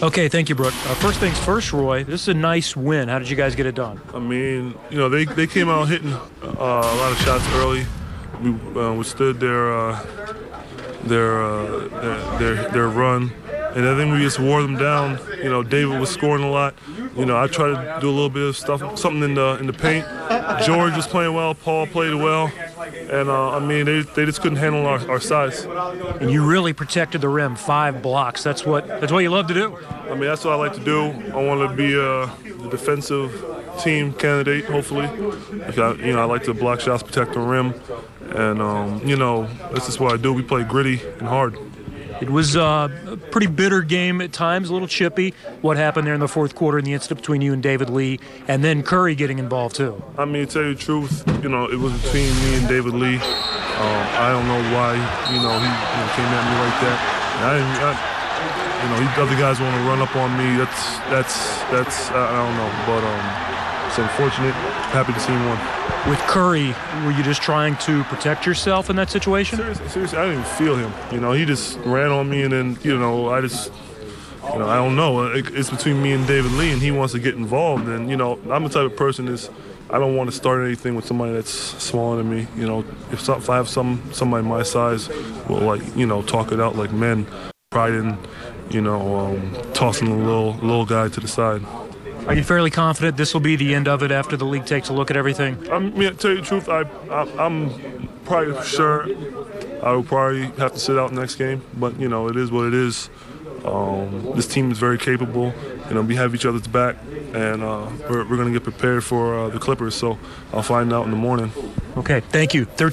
Okay, thank you, Brooke. Uh, first things first, Roy. This is a nice win. How did you guys get it done? I mean, you know, they, they came out hitting uh, a lot of shots early. We uh, withstood their uh, their, uh, their their their run, and I think we just wore them down. You know, David was scoring a lot. You know, I tried to do a little bit of stuff, something in the in the paint. George was playing well. Paul played well, and uh, I mean, they, they just couldn't handle our, our size. And you really protected the rim. Five blocks. That's what that's what you love to do. I mean, that's what I like to do. I want to be a defensive team candidate, hopefully. Like I, you know, I like to block shots, protect the rim, and um, you know, this is what I do. We play gritty and hard. It was uh, a pretty bitter game at times, a little chippy. What happened there in the fourth quarter in the incident between you and David Lee, and then Curry getting involved too? I mean, to tell you the truth, you know, it was between me and David Lee. Um, I don't know why, you know, he you know, came at me like that. I I, you know, he, other guys want to run up on me. That's that's that's I, I don't know, but um, it's unfortunate. Happy to see him win. With Curry, were you just trying to protect yourself in that situation? Seriously, seriously, I didn't even feel him. You know, he just ran on me, and then you know, I just, you know, I don't know. It, it's between me and David Lee, and he wants to get involved. And you know, I'm the type of person is. I don't want to start anything with somebody that's smaller than me. You know, if, if I have some somebody my size, will like you know talk it out like men. Pride in, you know, um, tossing the little little guy to the side. Are you fairly confident this will be the end of it after the league takes a look at everything? I mean, to tell you the truth, I, I I'm probably sure I will probably have to sit out next game, but you know, it is what it is. Um, this team is very capable. You know, we have each other's back, and uh, we're, we're going to get prepared for uh, the Clippers. So I'll find out in the morning. Okay, thank you. 13.